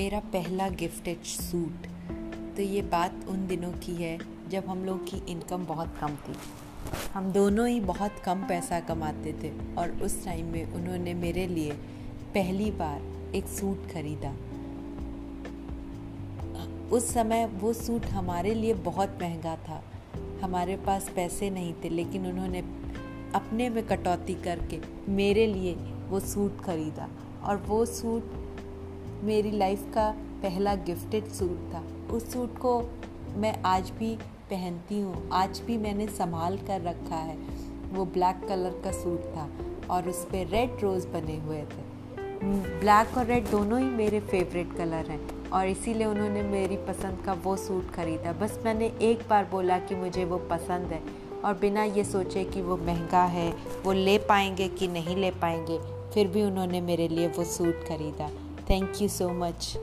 मेरा पहला gifted suit तो ये बात उन दिनों की है, जब हम लोग की इनकम बहुत कम थी। हम दोनों ही बहुत कम पैसा कमाते थे और उस टाइम में उन्होंने मेरे लिए पहली बार एक सूट खरीदा। उस समय वो सूट हमारे लिए बहुत महँगा था। हमारे पास पैसे नहीं थे, लेकिन उन्होंने अपने में कटौती करके मेरे लिए वो सूट खरीदा। और वो सूट मेरी लाइफ का पहला गिफ्टेड सूट था। उस सूट को मैं आज भी पहनती हूँ। आज भी मैंने संभाल कर रखा है। वो ब्लैक कलर का सूट था और उस पर रेड रोज़ बने हुए थे। ब्लैक और रेड दोनों ही मेरे फेवरेट कलर हैं और इसीलिए उन्होंने मेरी पसंद का वो सूट ख़रीदा। बस मैंने एक बार बोला कि मुझे वो पसंद है और बिना ये सोचे कि वो महँगा है, वो ले पाएँगे कि नहीं ले पाएँगे, फिर भी उन्होंने मेरे लिए वो सूट ख़रीदा। Thank you so much.